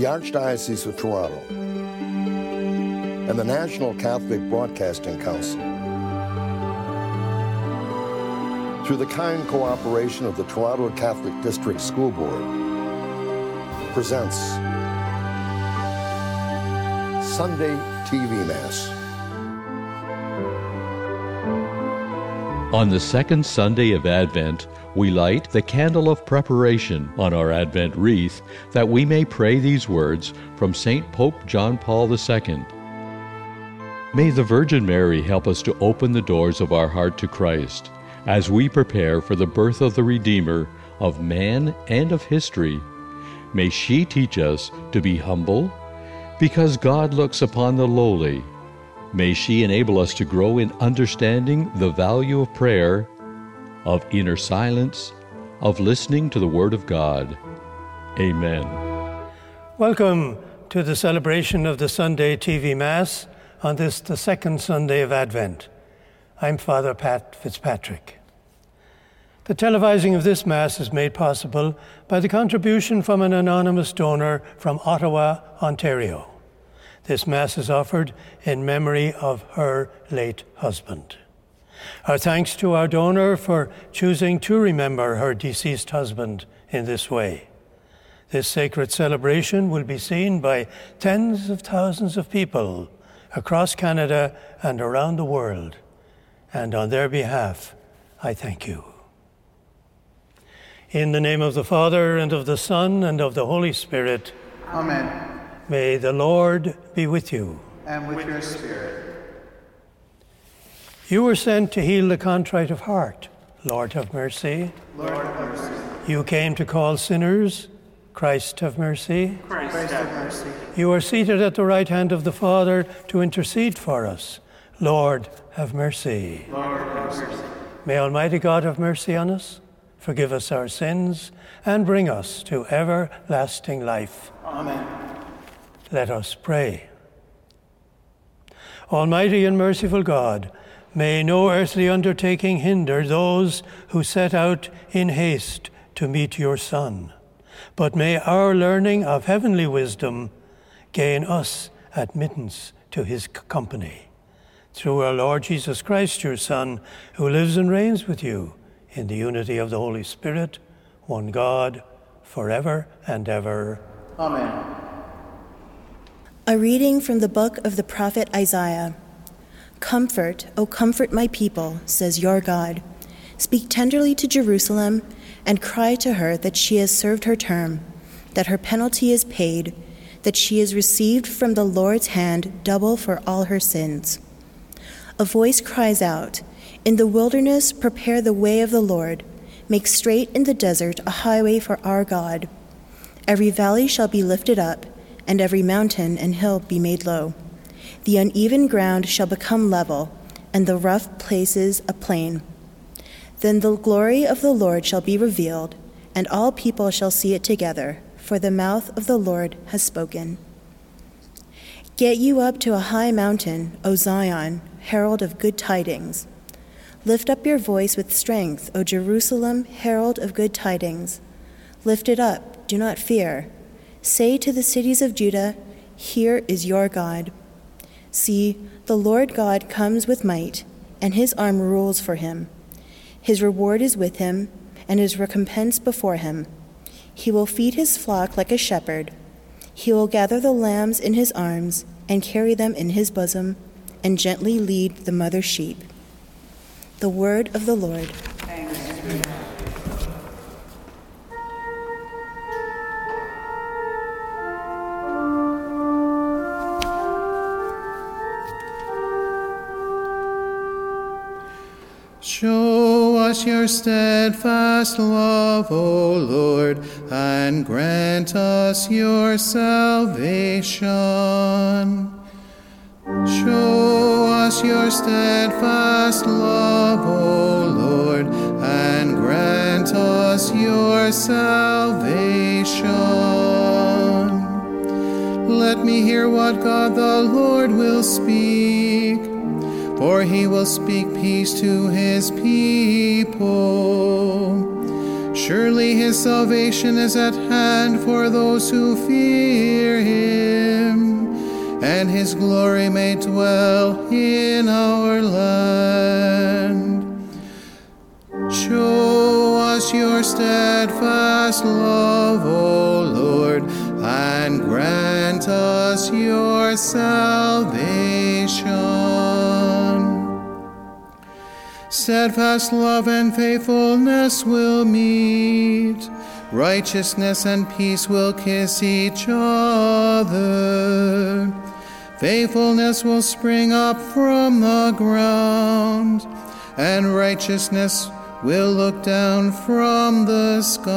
the Archdiocese of Toronto, and the National Catholic Broadcasting Council. Through the kind cooperation of the Toronto Catholic District School Board, presents Sunday TV Mass. On the second Sunday of Advent, we light the candle of preparation on our Advent wreath that we may pray these words from St. Pope John Paul II. May the Virgin Mary help us to open the doors of our heart to Christ as we prepare for the birth of the Redeemer of man and of history. May she teach us to be humble because God looks upon the lowly. May she enable us to grow in understanding the value of prayer of inner silence, of listening to the Word of God. Amen. Welcome to the celebration of the Sunday TV Mass on this, the second Sunday of Advent. I'm Father Pat Fitzpatrick. The televising of this Mass is made possible by the contribution from an anonymous donor from Ottawa, Ontario. This Mass is offered in memory of her late husband. Our thanks to our donor for choosing to remember her deceased husband in this way. This sacred celebration will be seen by tens of thousands of people across Canada and around the world. And on their behalf, I thank you. In the name of the Father, and of the Son, and of the Holy Spirit. Amen. May the Lord be with you. And with your spirit. You were sent to heal the contrite of heart. Lord, have mercy. Lord, have mercy. You came to call sinners. Christ, have mercy. Christ, have mercy. You are seated at the right hand of the Father to intercede for us. Lord, have mercy. Lord, have mercy. May Almighty God have mercy on us, forgive us our sins, and bring us to everlasting life. Amen. Let us pray. Almighty and merciful God, May no earthly undertaking hinder those who set out in haste to meet your Son, but may our learning of heavenly wisdom gain us admittance to his company. Through our Lord Jesus Christ, your Son, who lives and reigns with you in the unity of the Holy Spirit, one God, forever and ever. Amen. A reading from the book of the prophet Isaiah. Comfort, O comfort my people, says your God. Speak tenderly to Jerusalem and cry to her that she has served her term, that her penalty is paid, that she has received from the Lord's hand double for all her sins. A voice cries out, In the wilderness, prepare the way of the Lord. Make straight in the desert a highway for our God. Every valley shall be lifted up, and every mountain and hill be made low. The uneven ground shall become level, and the rough places a plain. Then the glory of the Lord shall be revealed, and all people shall see it together, for the mouth of the Lord has spoken. Get you up to a high mountain, O Zion, herald of good tidings. Lift up your voice with strength, O Jerusalem, herald of good tidings. Lift it up, do not fear. Say to the cities of Judah, Here is your God. See, the Lord God comes with might, and his arm rules for him. His reward is with him, and his recompense before him. He will feed his flock like a shepherd. He will gather the lambs in his arms, and carry them in his bosom, and gently lead the mother sheep. The word of the Lord. Show us your steadfast love, O Lord, and grant us your salvation. Show us your steadfast love, O Lord, and grant us your salvation. Let me hear what God the for he will speak peace to his people. Surely his salvation is at hand for those who fear him, and his glory may dwell in our land. Show us your steadfast love, O Lord, and grant us your salvation. Steadfast love and faithfulness will meet. Righteousness and peace will kiss each other. Faithfulness will spring up from the ground, and righteousness will look down from the sky.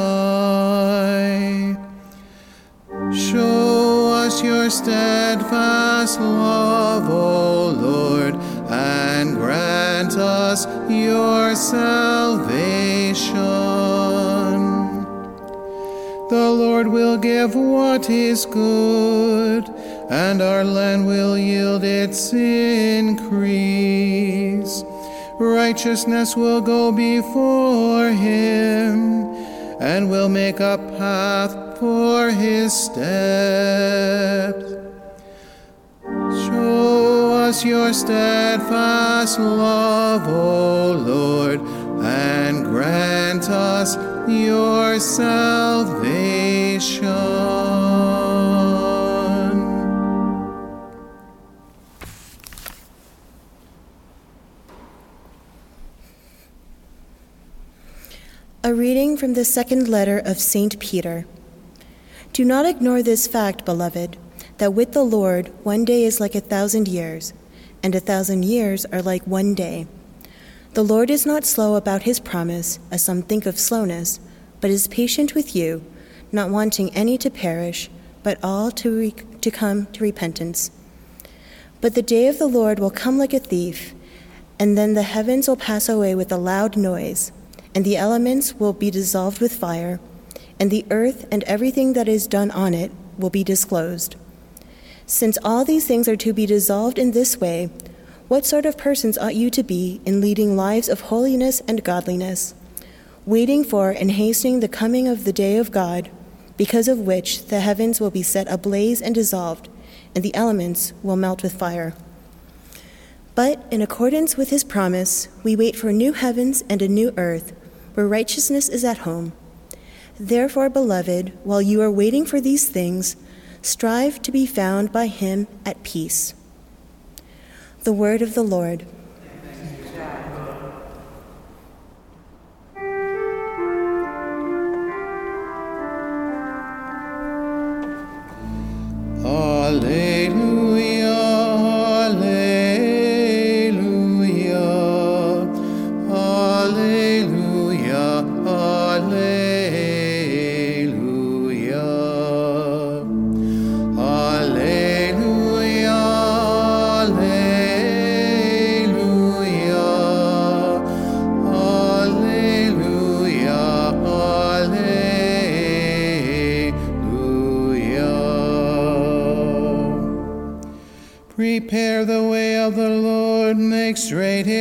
Show us your steadfast love, O Lord, and grant us your salvation. The Lord will give what is good, and our land will yield its increase. Righteousness will go before him, and will make a path for his steps. Show us your steadfast love, O Lord, and grant us your salvation. A reading from the second letter of St. Peter. Do not ignore this fact, beloved, that with the Lord one day is like a thousand years, and a thousand years are like one day. The Lord is not slow about his promise, as some think of slowness, but is patient with you, not wanting any to perish, but all to, re- to come to repentance. But the day of the Lord will come like a thief, and then the heavens will pass away with a loud noise, and the elements will be dissolved with fire, and the earth and everything that is done on it will be disclosed. Since all these things are to be dissolved in this way, what sort of persons ought you to be in leading lives of holiness and godliness, waiting for and hastening the coming of the day of God, because of which the heavens will be set ablaze and dissolved, and the elements will melt with fire? But in accordance with his promise, we wait for new heavens and a new earth, where righteousness is at home. Therefore, beloved, while you are waiting for these things, strive to be found by him at peace. The word of the Lord.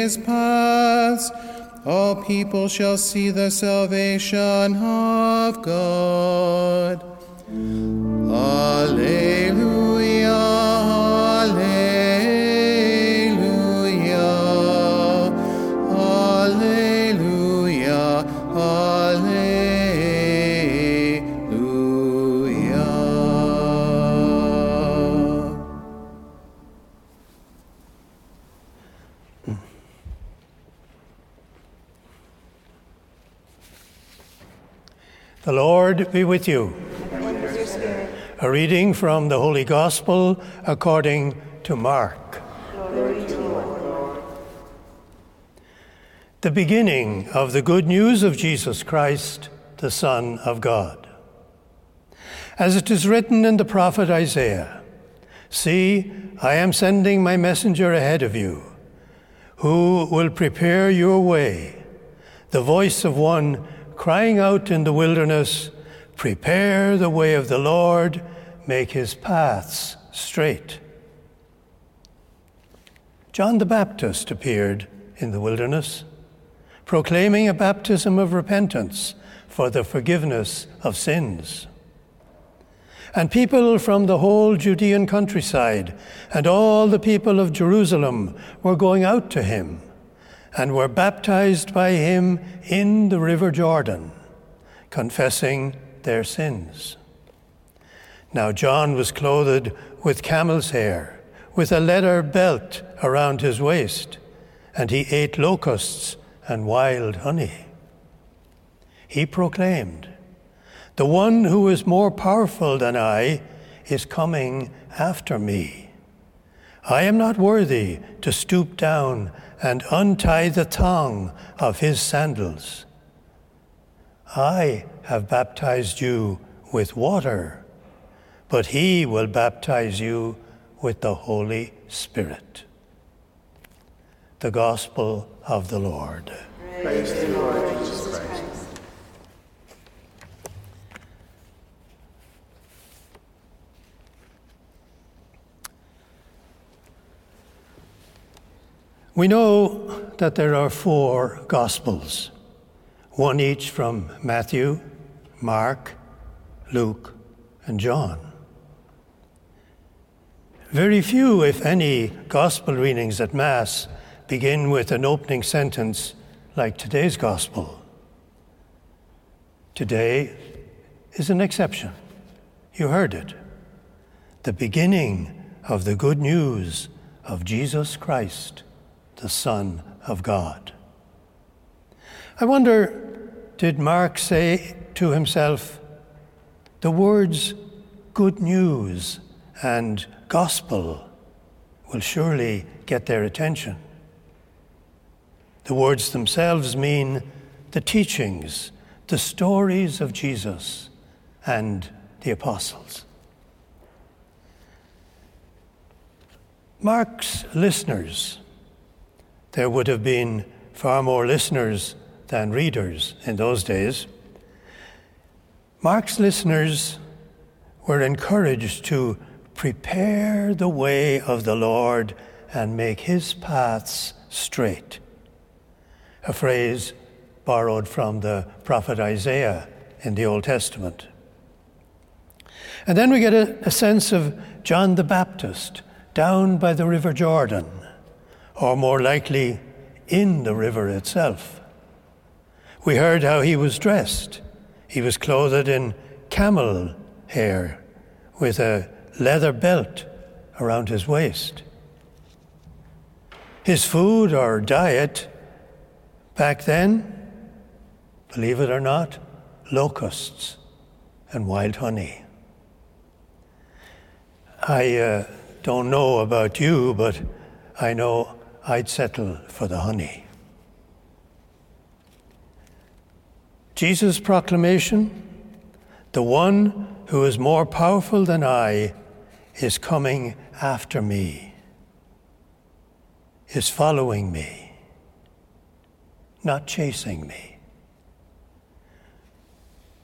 His paths. All people shall see the salvation of God. Alleluia, Lord be with you. A reading from the Holy Gospel according to Mark. The beginning of the good news of Jesus Christ, the Son of God. As it is written in the prophet Isaiah See, I am sending my messenger ahead of you, who will prepare your way, the voice of one crying out in the wilderness, Prepare the way of the Lord, make his paths straight. John the Baptist appeared in the wilderness, proclaiming a baptism of repentance for the forgiveness of sins. And people from the whole Judean countryside and all the people of Jerusalem were going out to him and were baptized by him in the river Jordan, confessing their sins. Now John was clothed with camel's hair, with a leather belt around his waist, and he ate locusts and wild honey. He proclaimed, The one who is more powerful than I is coming after me. I am not worthy to stoop down and untie the thong of his sandals. I have baptized you with water, but he will baptize you with the Holy Spirit. The Gospel of the Lord. Praise to you, Lord Jesus Christ. We know that there are four Gospels, one each from Matthew, Mark, Luke, and John. Very few, if any, Gospel readings at Mass begin with an opening sentence like today's Gospel. Today is an exception. You heard it. The beginning of the good news of Jesus Christ the Son of God. I wonder, did Mark say to himself, the words good news and gospel will surely get their attention? The words themselves mean the teachings, the stories of Jesus and the apostles. Mark's listeners there would have been far more listeners than readers in those days. Mark's listeners were encouraged to prepare the way of the Lord and make his paths straight. A phrase borrowed from the prophet Isaiah in the Old Testament. And then we get a, a sense of John the Baptist down by the River Jordan or more likely, in the river itself. We heard how he was dressed. He was clothed in camel hair with a leather belt around his waist. His food or diet back then, believe it or not, locusts and wild honey. I uh, don't know about you, but I know I'd settle for the honey. Jesus' proclamation the one who is more powerful than I is coming after me, is following me, not chasing me.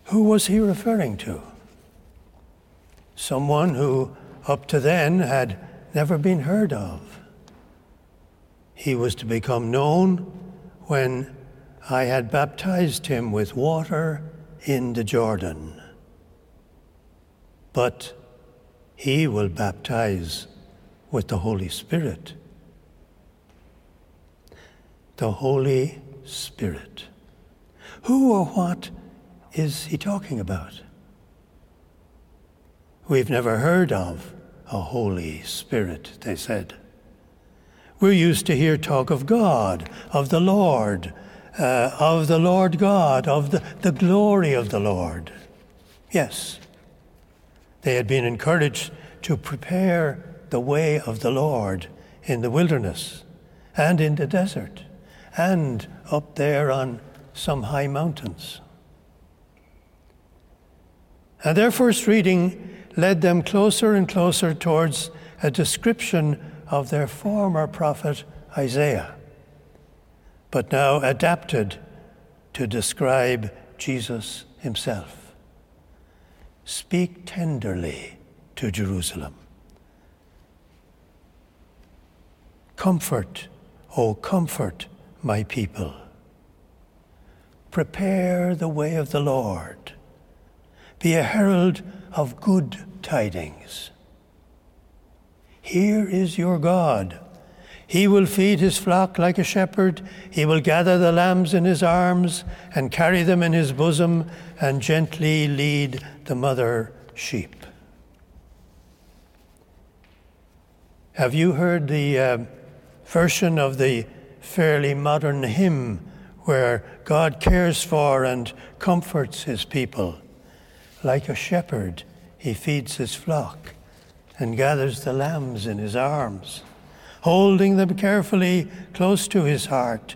Who was he referring to? Someone who up to then had never been heard of. He was to become known when I had baptized him with water in the Jordan. But he will baptize with the Holy Spirit. The Holy Spirit. Who or what is he talking about? We've never heard of a Holy Spirit, they said. We're used to hear talk of God, of the Lord, uh, of the Lord God, of the, the glory of the Lord. Yes, they had been encouraged to prepare the way of the Lord in the wilderness and in the desert and up there on some high mountains. And their first reading led them closer and closer towards a description of their former prophet Isaiah, but now adapted to describe Jesus himself. Speak tenderly to Jerusalem. Comfort, O oh, comfort my people. Prepare the way of the Lord. Be a herald of good tidings. Here is your God. He will feed his flock like a shepherd. He will gather the lambs in his arms and carry them in his bosom and gently lead the mother sheep. Have you heard the uh, version of the fairly modern hymn where God cares for and comforts his people? Like a shepherd, he feeds his flock and gathers the lambs in his arms, holding them carefully close to his heart,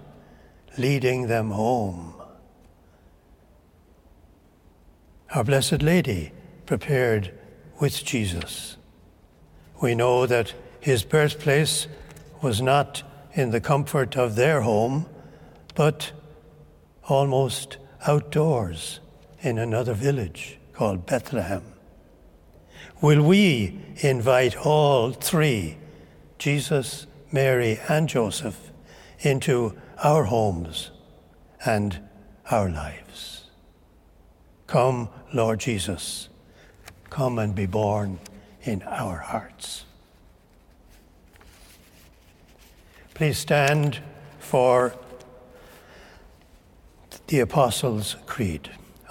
leading them home. Our Blessed Lady prepared with Jesus. We know that his birthplace was not in the comfort of their home, but almost outdoors in another village called Bethlehem. Will we invite all three, Jesus, Mary, and Joseph, into our homes and our lives? Come, Lord Jesus, come and be born in our hearts. Please stand for the Apostles' Creed.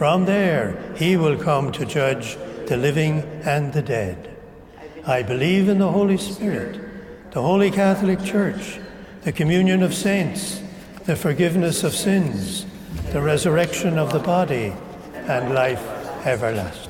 From there, he will come to judge the living and the dead. I believe in the Holy Spirit, the Holy Catholic Church, the communion of saints, the forgiveness of sins, the resurrection of the body, and life everlasting.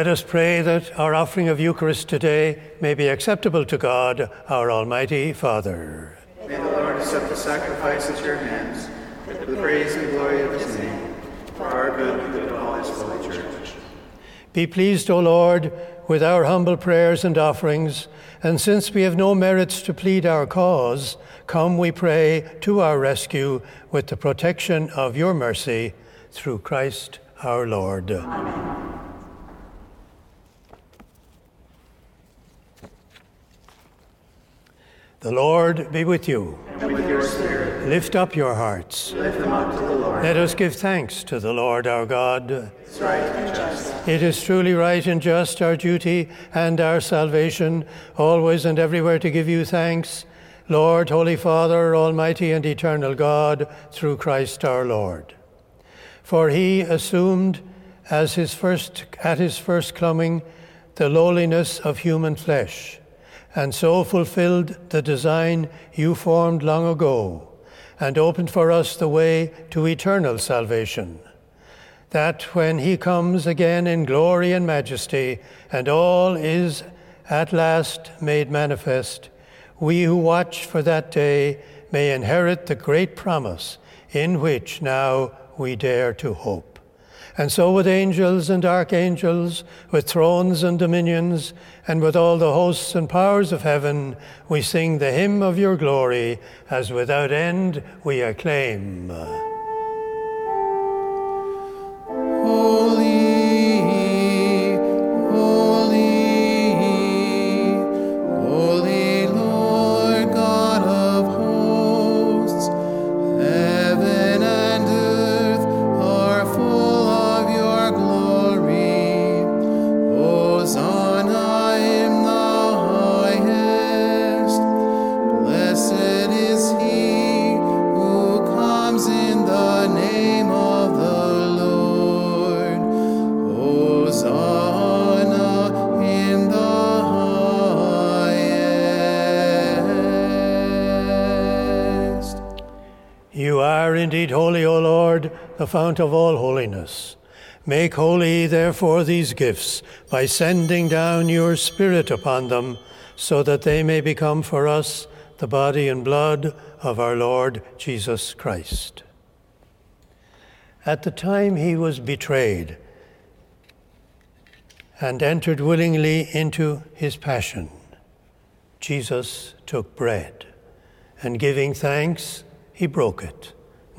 Let us pray that our offering of Eucharist today may be acceptable to God, our Almighty Father. May the Lord accept the sacrifice at your hands for the praise and glory of his name, for our good and the good of all his holy church. Be pleased, O Lord, with our humble prayers and offerings, and since we have no merits to plead our cause, come, we pray, to our rescue with the protection of your mercy through Christ our Lord. The Lord be with you. And with your spirit, Lift up your hearts. lift them up to the Lord. Let us give thanks to the Lord our God. It's right and just. It is truly right and just, our duty and our salvation, always and everywhere to give you thanks, Lord, Holy Father, Almighty and eternal God, through Christ our Lord. For he assumed as his first, at his first coming the lowliness of human flesh, and so fulfilled the design you formed long ago, and opened for us the way to eternal salvation that when he comes again in glory and majesty, and all is at last made manifest, we who watch for that day may inherit the great promise in which now we dare to hope. And so, with angels and archangels, with thrones and dominions, and with all the hosts and powers of heaven, we sing the hymn of your glory, as without end we acclaim. The fount of all holiness. Make holy, therefore, these gifts by sending down your Spirit upon them, so that they may become for us the body and blood of our Lord Jesus Christ. At the time he was betrayed and entered willingly into his passion, Jesus took bread, and giving thanks, he broke it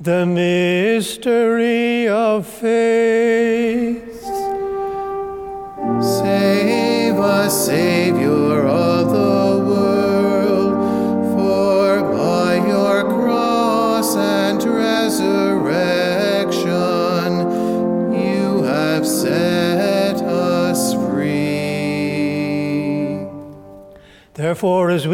The mystery of faith. Save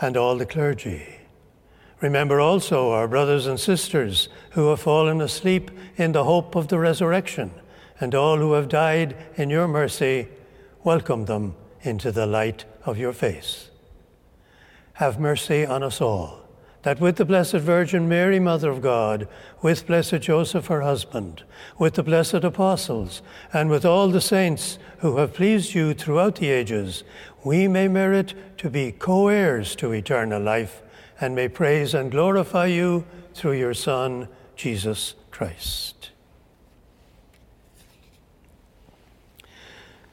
and all the clergy. Remember also our brothers and sisters who have fallen asleep in the hope of the resurrection, and all who have died in your mercy. Welcome them into the light of your face. Have mercy on us all, that with the Blessed Virgin Mary, Mother of God, with Blessed Joseph, her husband, with the blessed apostles, and with all the saints who have pleased you throughout the ages, we may merit to be co heirs to eternal life and may praise and glorify you through your Son, Jesus Christ.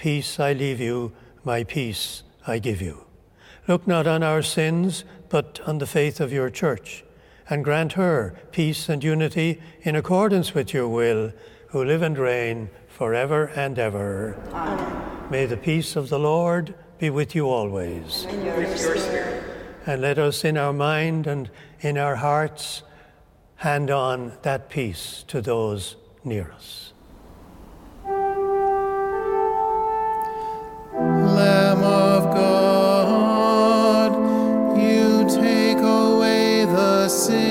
Peace I leave you, my peace I give you. Look not on our sins, but on the faith of your church, and grant her peace and unity in accordance with your will, who live and reign forever and ever. Amen. May the peace of the Lord be with you always. And your, with your spirit. And let us in our mind and in our hearts hand on that peace to those near us. Away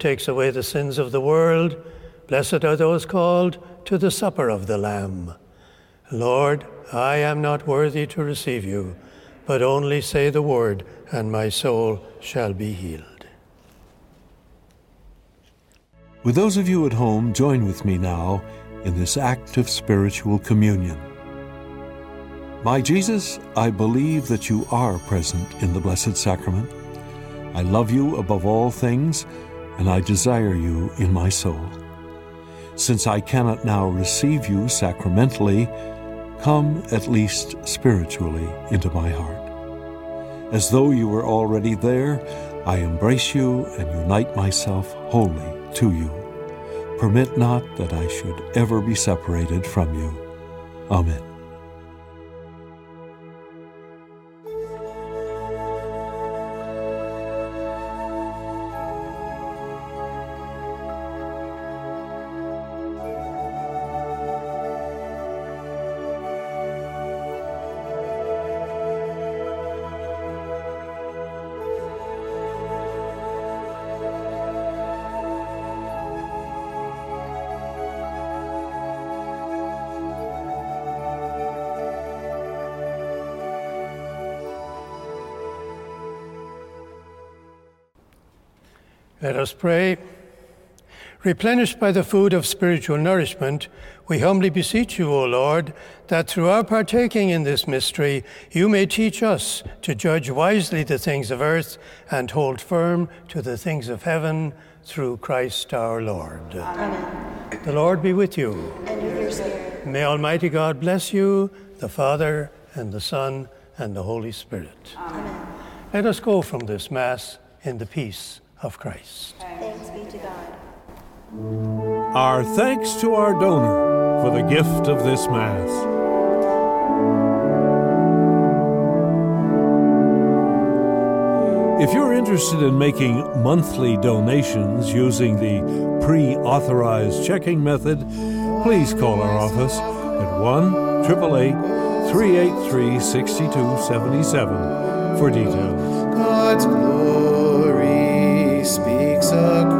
takes away the sins of the world. Blessed are those called to the supper of the Lamb. Lord, I am not worthy to receive you, but only say the word, and my soul shall be healed. With those of you at home, join with me now in this act of spiritual communion. My Jesus, I believe that you are present in the Blessed Sacrament. I love you above all things, and I desire you in my soul. Since I cannot now receive you sacramentally, come at least spiritually into my heart. As though you were already there, I embrace you and unite myself wholly to you. Permit not that I should ever be separated from you. Amen. Let us pray. Replenished by the food of spiritual nourishment, we humbly beseech you, O Lord, that through our partaking in this mystery, you may teach us to judge wisely the things of earth and hold firm to the things of heaven through Christ our Lord. Amen. The Lord be with you. And with your spirit. May Almighty God bless you, the Father, and the Son, and the Holy Spirit. Amen. Let us go from this Mass in the peace of Christ. Thanks be to God. Our thanks to our donor for the gift of this Mass. If you're interested in making monthly donations using the pre authorized checking method, please call our office at 1 888 383 6277 for details. Across